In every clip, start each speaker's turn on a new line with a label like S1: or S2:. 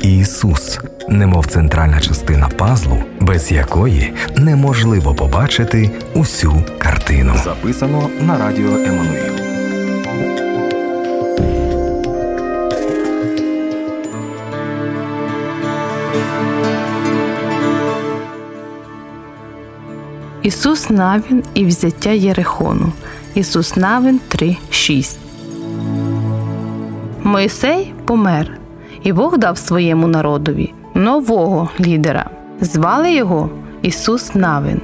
S1: Ісус, немов центральна частина пазлу, без якої неможливо побачити усю картину.
S2: Записано на радіо Еммануїл.
S3: Ісус Навін і взяття Єрихону. Ісус Навін 3.6 Мойсей помер, і Бог дав своєму народові нового лідера. Звали його Ісус Навин.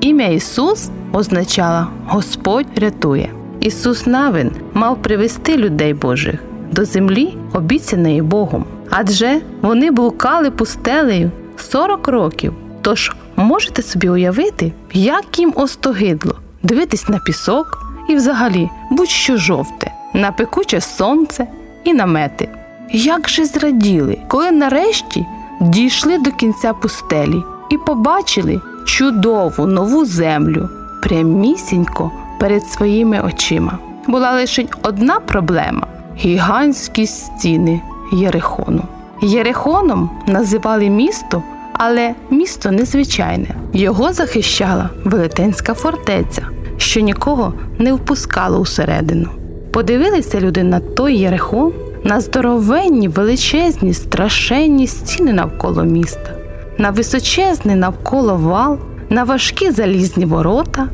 S3: Ім'я Ісус означало Господь рятує. Ісус Навин мав привести людей Божих до землі, обіцяної Богом. Адже вони блукали пустелею 40 років. Тож можете собі уявити, як їм остогидло дивитись на пісок і взагалі будь-що жовте, на пекуче сонце і намети. Як же зраділи, коли нарешті дійшли до кінця пустелі і побачили чудову нову землю прямісінько перед своїми очима. Була лише одна проблема гігантські стіни Єрихону. Єрихоном називали місто, але місто незвичайне. Його захищала велетенська фортеця, що нікого не впускало усередину. Подивилися люди на той Єрихон, на здоровенні, величезні, страшенні стіни навколо міста, на височезний навколо вал, на важкі залізні ворота,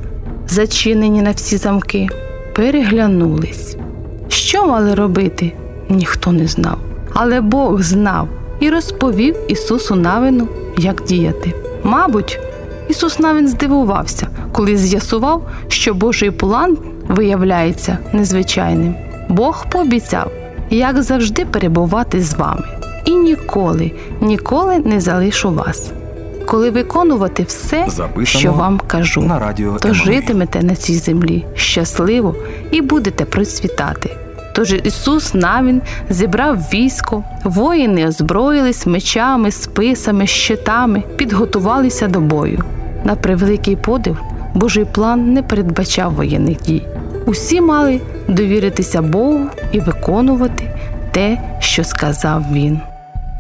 S3: зачинені на всі замки, переглянулись. Що мали робити, ніхто не знав. Але Бог знав і розповів Ісусу Навину, як діяти. Мабуть, Ісус Навин здивувався, коли з'ясував, що Божий план виявляється незвичайним. Бог пообіцяв, як завжди, перебувати з вами. І ніколи, ніколи не залишу вас. Коли виконувати все,
S2: Записано
S3: що вам кажу,
S2: на радіо
S3: то
S2: Еммануїл.
S3: житимете на цій землі щасливо і будете процвітати. Тож Ісус Навін зібрав військо, воїни озброїлись мечами, списами, щитами, підготувалися до бою. На превеликий подив, Божий план не передбачав воєнних дій. Усі мали довіритися Богу і виконувати те, що сказав він.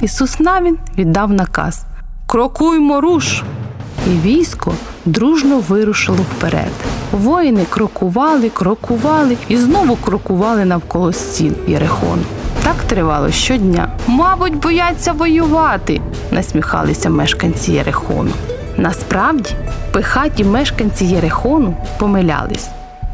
S3: Ісус Навін віддав наказ Крокуймо руш! І військо дружно вирушило вперед. Воїни крокували, крокували і знову крокували навколо стін Єрихону. Так тривало щодня. Мабуть, бояться воювати, насміхалися мешканці Єрихону. Насправді, пихаті мешканці Єрихону помилялись.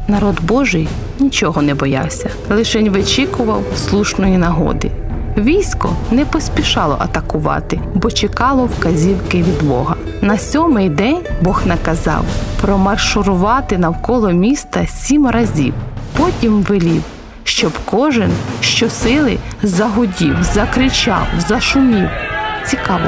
S3: Народ Божий нічого не боявся, лише вичікував слушної нагоди. Військо не поспішало атакувати, бо чекало вказівки від Бога. На сьомий день Бог наказав промаршурувати навколо міста сім разів. Потім велів, щоб кожен щосили загудів, закричав, зашумів. Цікаво,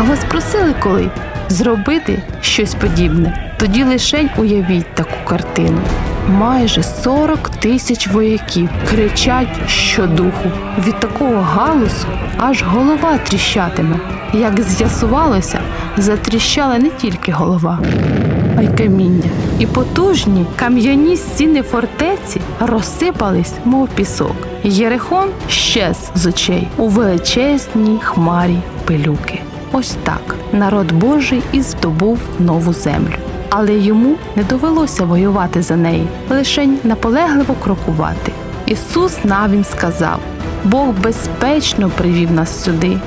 S3: а вас просили коли зробити щось подібне? Тоді лишень уявіть таку картину. Майже 40 тисяч вояків кричать щодуху. Від такого галусу аж голова тріщатиме. Як з'ясувалося, затріщала не тільки голова, а й каміння. І потужні кам'яні стіни фортеці розсипались, мов пісок. Єрихон щез з очей у величезній хмарі пилюки. Ось так народ Божий і здобув нову землю. Але йому не довелося воювати за неї, лише наполегливо крокувати. Ісус навін сказав: Бог безпечно привів нас сюди.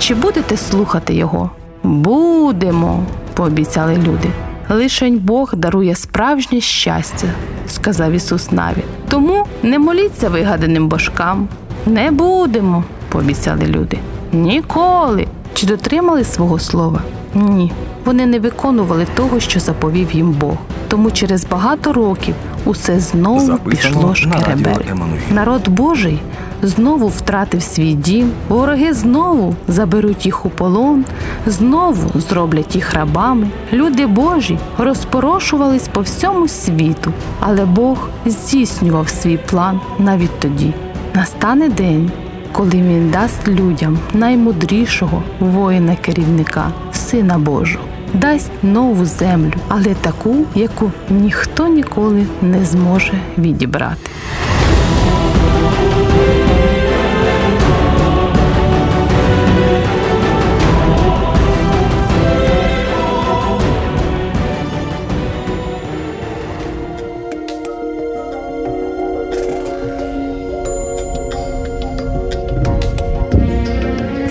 S3: Чи будете слухати Його? Будемо, пообіцяли люди. Лишень Бог дарує справжнє щастя, сказав Ісус Навін. Тому не моліться вигаданим божкам. Не будемо, пообіцяли люди. Ніколи. Чи дотримали свого слова? Ні. Вони не виконували того, що заповів їм Бог. Тому через багато років усе знову
S2: Записано
S3: пішло
S2: на
S3: шкеребер. Народ Божий знову втратив свій дім, вороги знову заберуть їх у полон, знову зроблять їх рабами. Люди Божі розпорошувались по всьому світу, але Бог здійснював свій план навіть тоді. Настане день, коли він дасть людям наймудрішого воїна-керівника, сина Божого. Дасть нову землю, але таку, яку ніхто ніколи не зможе відібрати.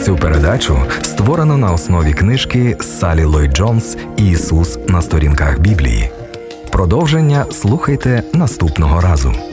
S1: Цю передачу створено на основі книжки Салі Лой Джонс Ісус на сторінках Біблії. Продовження слухайте наступного разу.